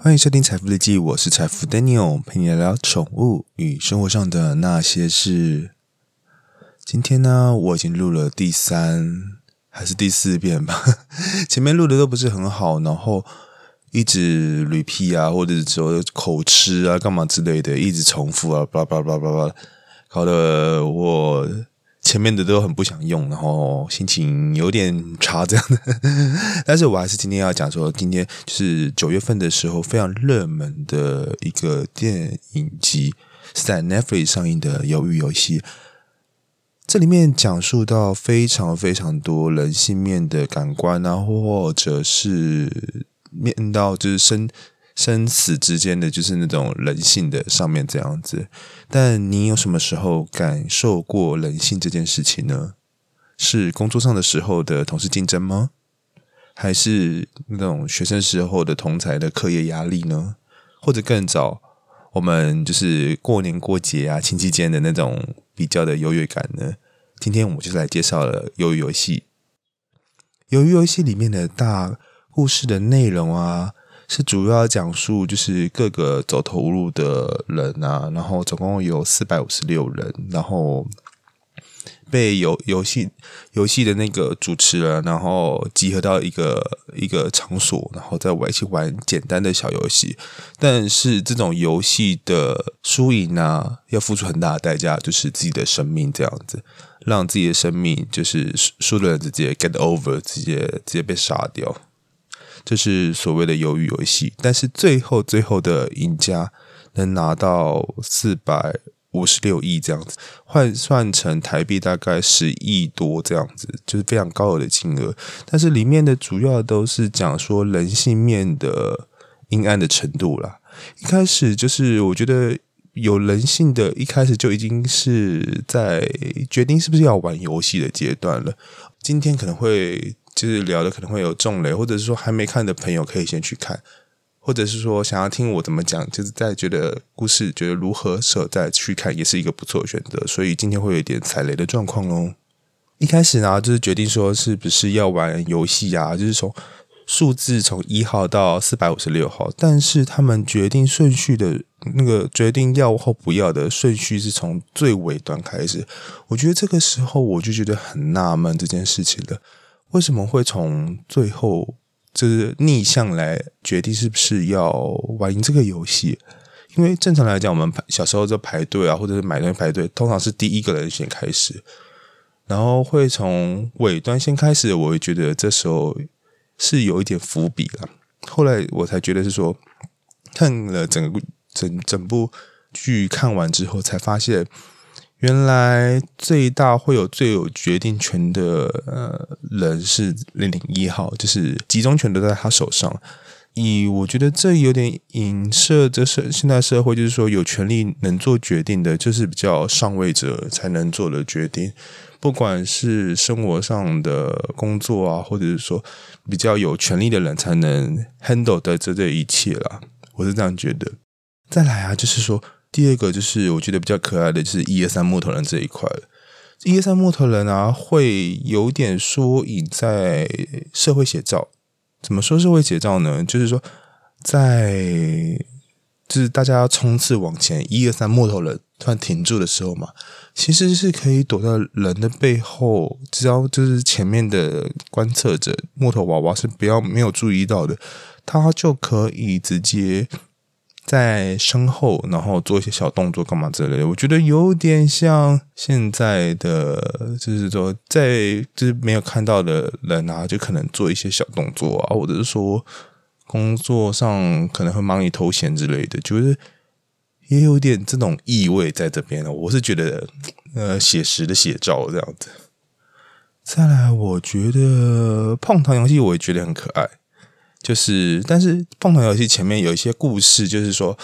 欢迎收听财富日记，我是财富 Daniel，陪你聊聊宠物与生活上的那些事。今天呢，我已经录了第三还是第四遍吧，前面录的都不是很好，然后一直 repeat 啊，或者是说口吃啊，干嘛之类的，一直重复啊，叭叭叭叭叭，搞得我。前面的都很不想用，然后心情有点差这样的，但是我还是今天要讲说，今天是九月份的时候非常热门的一个电影集，是在 Netflix 上映的《鱿鱼游戏》。这里面讲述到非常非常多人性面的感官啊，或者是面到就是生。生死之间的就是那种人性的上面这样子，但你有什么时候感受过人性这件事情呢？是工作上的时候的同事竞争吗？还是那种学生时候的同才的课业压力呢？或者更早，我们就是过年过节啊，亲戚间的那种比较的优越感呢？今天我们就是来介绍了鱿鱼游戏。鱿鱼游戏里面的大故事的内容啊。是主要讲述就是各个走投无路的人啊，然后总共有四百五十六人，然后被游游戏游戏的那个主持人，然后集合到一个一个场所，然后在玩一起玩简单的小游戏。但是这种游戏的输赢啊，要付出很大的代价，就是自己的生命这样子，让自己的生命就是输的人直接 get over，直接直接被杀掉。这是所谓的鱿鱼游戏，但是最后最后的赢家能拿到四百五十六亿这样子，换算成台币大概十亿多这样子，就是非常高额的金额。但是里面的主要都是讲说人性面的阴暗的程度啦。一开始就是我觉得有人性的，一开始就已经是在决定是不是要玩游戏的阶段了。今天可能会。就是聊的可能会有重雷，或者是说还没看的朋友可以先去看，或者是说想要听我怎么讲，就是在觉得故事觉得如何时候再去看，也是一个不错的选择。所以今天会有一点踩雷的状况哦。一开始呢，就是决定说是不是要玩游戏啊，就是从数字从一号到四百五十六号，但是他们决定顺序的那个决定要或不要的顺序是从最尾端开始。我觉得这个时候我就觉得很纳闷这件事情的。为什么会从最后就是逆向来决定是不是要玩赢这个游戏？因为正常来讲，我们小时候就排队啊，或者是买东西排队，通常是第一个人先开始，然后会从尾端先开始。我会觉得这时候是有一点伏笔了。后来我才觉得是说，看了整个整整部剧看完之后，才发现。原来最大会有最有决定权的呃人是零零一号，就是集中权都在他手上。以我觉得这有点影射，这是现在社会就是说有权利能做决定的，就是比较上位者才能做的决定，不管是生活上的工作啊，或者是说比较有权利的人才能 handle 的这这一切啦。我是这样觉得。再来啊，就是说。第二个就是我觉得比较可爱的就是一二三木头人这一块。一二三木头人啊，会有点缩影在社会写照。怎么说社会写照呢？就是说，在就是大家冲刺往前，一二三木头人突然停住的时候嘛，其实是可以躲到人的背后，只要就是前面的观测者木头娃娃是不要没有注意到的，他就可以直接。在身后，然后做一些小动作，干嘛之类的？我觉得有点像现在的，就是说，在就是没有看到的人啊，就可能做一些小动作啊，或者是说工作上可能会忙里偷闲之类的，就是也有点这种意味在这边了。我是觉得，呃，写实的写照这样子。再来，我觉得碰糖游戏，我也觉得很可爱。就是，但是碰糖游戏前面有一些故事，就是说，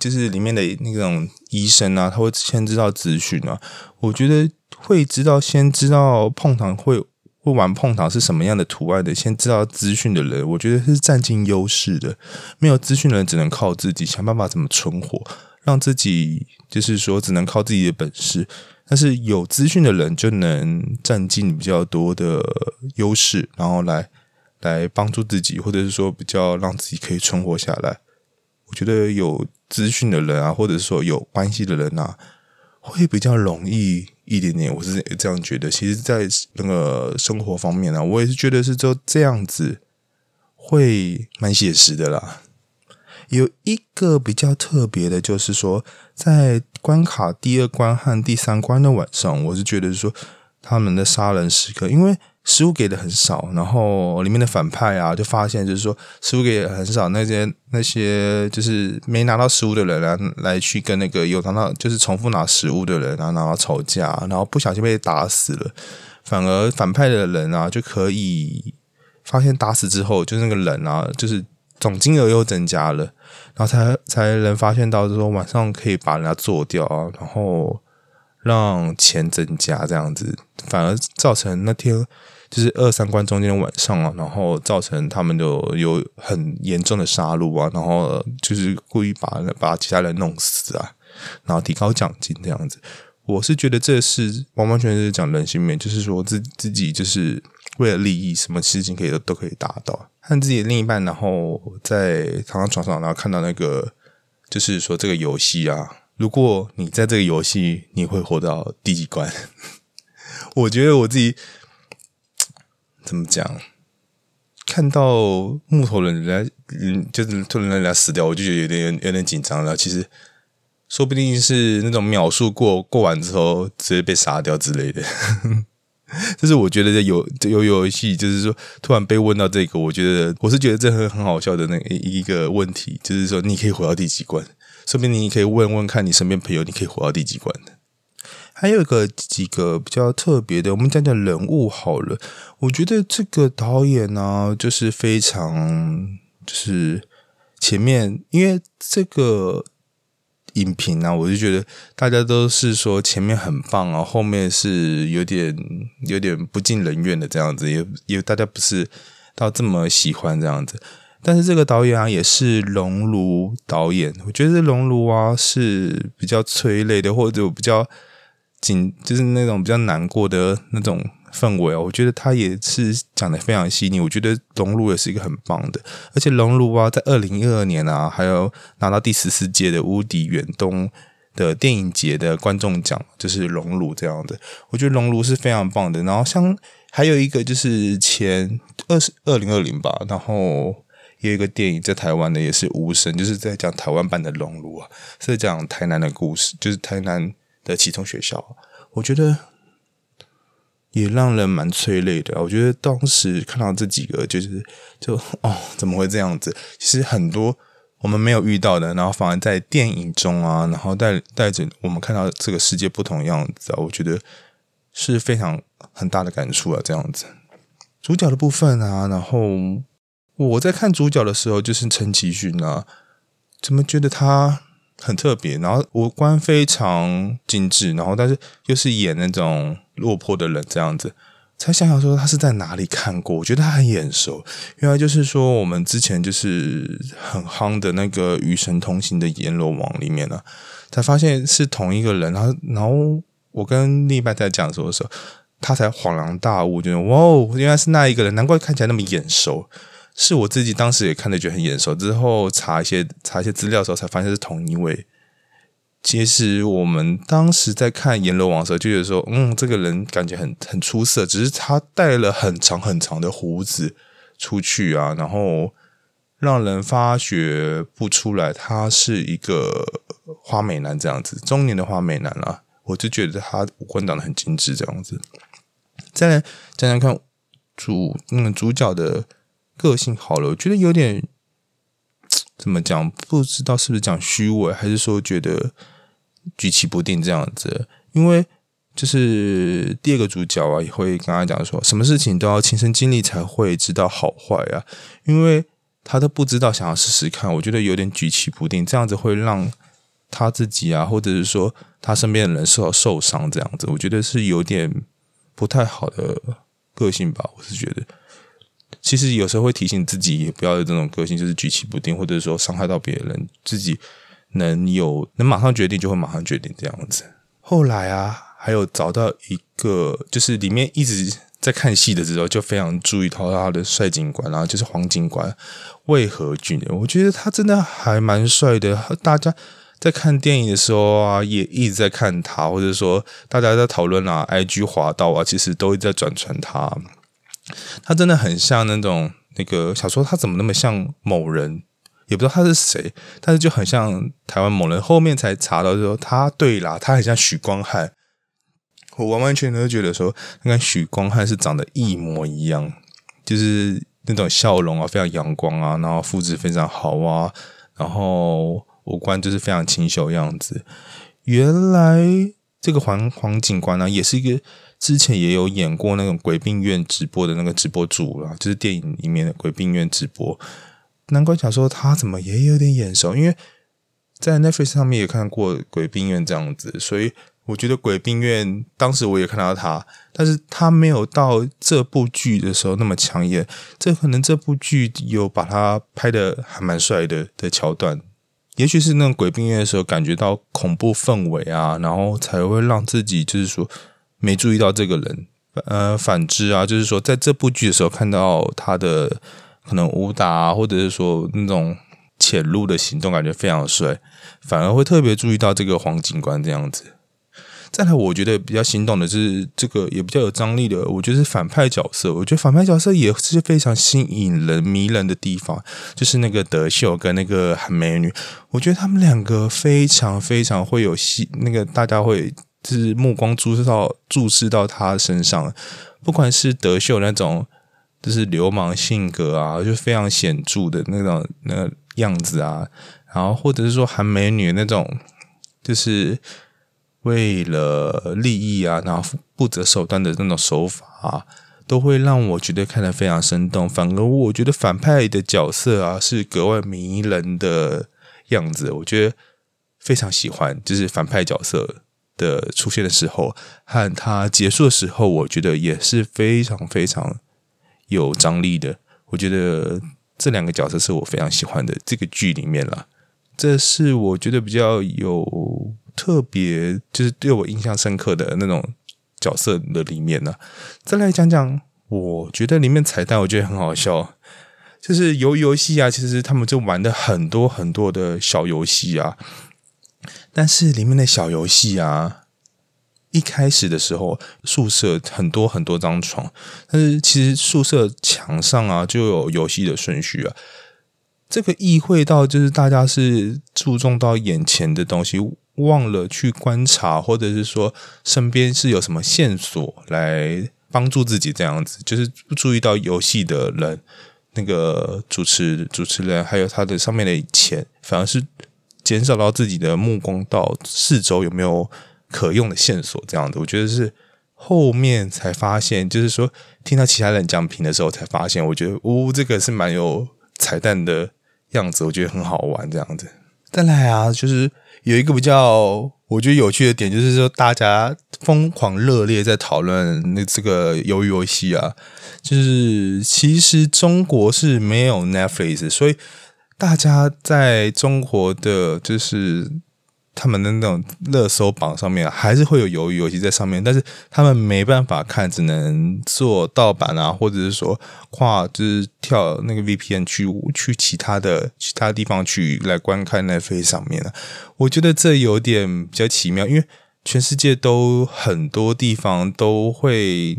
就是里面的那种医生啊，他会先知道资讯啊。我觉得会知道，先知道碰糖会会玩碰糖是什么样的图案的，先知道资讯的人，我觉得是占尽优势的。没有资讯的人，只能靠自己想办法怎么存活。让自己就是说只能靠自己的本事，但是有资讯的人就能占尽比较多的优势，然后来来帮助自己，或者是说比较让自己可以存活下来。我觉得有资讯的人啊，或者是说有关系的人啊，会比较容易一点点。我是这样觉得。其实，在那个生活方面呢，我也是觉得是就这样子会蛮写实的啦。有一个比较特别的，就是说，在关卡第二关和第三关的晚上，我是觉得说他们的杀人时刻，因为食物给的很少，然后里面的反派啊，就发现就是说食物给的很少，那些那些就是没拿到食物的人来来去跟那个有拿到就是重复拿食物的人啊然后吵架，然后不小心被打死了，反而反派的人啊就可以发现打死之后，就是那个人啊，就是总金额又增加了。然后才才能发现到，就是说晚上可以把人家做掉啊，然后让钱增加这样子，反而造成那天就是二三关中间晚上啊，然后造成他们就有很严重的杀戮啊，然后就是故意把把其他人弄死啊，然后提高奖金这样子。我是觉得这是完完全全是讲人性面，就是说自自己就是为了利益，什么事情可以都可以达到。和自己的另一半，然后在躺在床上，然后看到那个，就是说这个游戏啊，如果你在这个游戏，你会活到第几关？我觉得我自己怎么讲，看到木头人家，嗯，就是突然人家死掉，我就觉得有点有点紧张了。其实说不定是那种秒数过过完之后，直接被杀掉之类的。就是我觉得有有游戏，就是说突然被问到这个，我觉得我是觉得这很很好笑的那一个问题，就是说你可以活到第几关？说不定你可以问问看你身边朋友，你可以活到第几关的？还有一个几个比较特别的，我们讲讲人物好了。我觉得这个导演呢，就是非常就是前面，因为这个。影评啊，我就觉得大家都是说前面很棒啊，后面是有点有点不尽人愿的这样子，也也大家不是到这么喜欢这样子。但是这个导演啊，也是熔炉导演，我觉得熔炉啊是比较催泪的，或者比较紧，就是那种比较难过的那种。氛围哦，我觉得他也是讲的非常细腻。我觉得龙炉也是一个很棒的，而且龙炉啊，在二零一二年啊，还有拿到第十四届的乌迪远东的电影节的观众奖，就是熔炉这样的。我觉得熔炉是非常棒的。然后像还有一个就是前二十二零二零吧，然后有一个电影在台湾的也是无声，就是在讲台湾版的熔炉啊，是讲台南的故事，就是台南的启聪学校。我觉得。也让人蛮催泪的。我觉得当时看到这几个，就是就哦，怎么会这样子？其实很多我们没有遇到的，然后反而在电影中啊，然后带带着我们看到这个世界不同样子啊，我觉得是非常很大的感触啊。这样子，主角的部分啊，然后我在看主角的时候，就是陈其勋啊，怎么觉得他？很特别，然后五官非常精致，然后但是又是演那种落魄的人这样子，才想想说他是在哪里看过，我觉得他很眼熟，原来就是说我们之前就是很夯的那个《与神同行》的阎罗王里面呢，才发现是同一个人，然后然后我跟另一半在讲说的时候，他才恍然大悟，觉得哇哦，原来是那一个人，难怪看起来那么眼熟。是我自己当时也看的觉得很眼熟，之后查一些查一些资料的时候，才发现是同一位。其实我们当时在看《阎罗王》的时候，就觉得说，嗯，这个人感觉很很出色，只是他带了很长很长的胡子出去啊，然后让人发觉不出来他是一个花美男这样子，中年的花美男了。我就觉得他五官长得很精致这样子。再来讲讲看主嗯主角的。个性好了，我觉得有点 怎么讲？不知道是不是讲虚伪，还是说觉得举棋不定这样子？因为就是第二个主角啊，也会跟他讲说，什么事情都要亲身经历才会知道好坏啊。因为他都不知道，想要试试看，我觉得有点举棋不定，这样子会让他自己啊，或者是说他身边的人受到受伤，这样子，我觉得是有点不太好的个性吧。我是觉得。其实有时候会提醒自己，也不要有这种个性，就是举棋不定，或者说伤害到别人，自己能有能马上决定就会马上决定这样子。后来啊，还有找到一个，就是里面一直在看戏的时候，就非常注意到他的帅警官，然后就是黄警官魏和俊，我觉得他真的还蛮帅的。大家在看电影的时候啊，也一直在看他，或者说大家在讨论啊，IG 滑道啊，其实都在转传他。他真的很像那种那个小说，他怎么那么像某人？也不知道他是谁，但是就很像台湾某人。后面才查到说，他对啦，他很像许光汉。我完完全全都觉得说，跟许光汉是长得一模一样，就是那种笑容啊，非常阳光啊，然后肤质非常好啊，然后五官就是非常清秀样子。原来这个黄黄警官呢，也是一个之前也有演过那种鬼病院直播的那个直播主啦，就是电影里面的鬼病院直播。难怪想说他怎么也有点眼熟，因为在 Netflix 上面也看过《鬼病院》这样子，所以我觉得《鬼病院》当时我也看到他，但是他没有到这部剧的时候那么抢眼。这可能这部剧有把他拍的还蛮帅的的桥段，也许是那种《鬼病院》的时候感觉到恐怖氛围啊，然后才会让自己就是说没注意到这个人。呃，反之啊，就是说在这部剧的时候看到他的。可能武打，或者是说那种潜入的行动，感觉非常帅，反而会特别注意到这个黄警官这样子。再来，我觉得比较心动的是这个也比较有张力的，我觉得是反派角色。我觉得反派角色也是非常吸引人、迷人的地方，就是那个德秀跟那个韩美女，我觉得他们两个非常非常会有戏，那个大家会就是目光注视到注视到他身上，不管是德秀那种。就是流氓性格啊，就非常显著的那种那个样子啊，然后或者是说韩美女那种，就是为了利益啊，然后不择手段的那种手法啊，都会让我觉得看得非常生动。反而我觉得反派的角色啊，是格外迷人的样子，我觉得非常喜欢。就是反派角色的出现的时候，和它结束的时候，我觉得也是非常非常。有张力的，我觉得这两个角色是我非常喜欢的这个剧里面了。这是我觉得比较有特别，就是对我印象深刻的那种角色的里面呢。再来讲讲，我觉得里面彩蛋，我觉得很好笑，就是游游戏啊，其实他们就玩的很多很多的小游戏啊，但是里面的小游戏啊。一开始的时候，宿舍很多很多张床，但是其实宿舍墙上啊就有游戏的顺序啊。这个意会到就是大家是注重到眼前的东西，忘了去观察，或者是说身边是有什么线索来帮助自己这样子，就是不注意到游戏的人，那个主持主持人还有他的上面的钱，反而是减少到自己的目光到四周有没有。可用的线索这样子，我觉得是后面才发现，就是说听到其他人讲评的时候才发现，我觉得呜，这个是蛮有彩蛋的样子，我觉得很好玩这样子。再来啊，就是有一个比较我觉得有趣的点，就是说大家疯狂热烈在讨论那这个鱿鱼游戏啊，就是其实中国是没有 Netflix，所以大家在中国的就是。他们的那种热搜榜上面还是会有鱿鱼游戏在上面，但是他们没办法看，只能做盗版啊，或者是说跨就是跳那个 VPN 去去其他的其他地方去来观看 Netflix 上面了。我觉得这有点比较奇妙，因为全世界都很多地方都会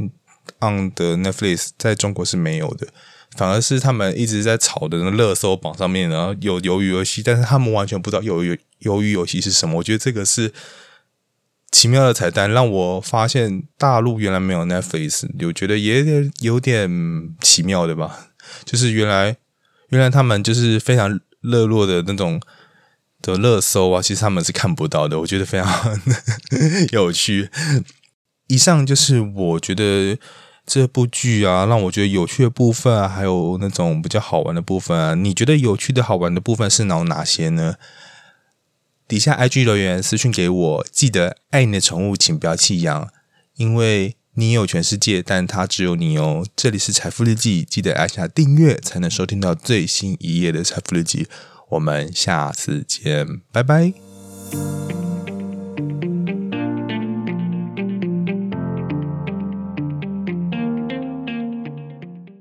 on 的 Netflix，在中国是没有的。反而是他们一直在炒的那热搜榜上面，然后有鱿鱼游戏，但是他们完全不知道鱿鱼鱿鱼游戏是什么。我觉得这个是奇妙的彩蛋，让我发现大陆原来没有 Netflix，我觉得也有点奇妙的吧。就是原来原来他们就是非常热络的那种的热搜啊，其实他们是看不到的。我觉得非常 有趣。以上就是我觉得。这部剧啊，让我觉得有趣的部分啊，还有那种比较好玩的部分啊，你觉得有趣的好玩的部分是哪哪些呢？底下 IG 留言私信给我，记得爱你的宠物，请不要弃养，因为你有全世界，但它只有你哦。这里是财富日记，记得按下订阅，才能收听到最新一页的财富日记。我们下次见，拜拜。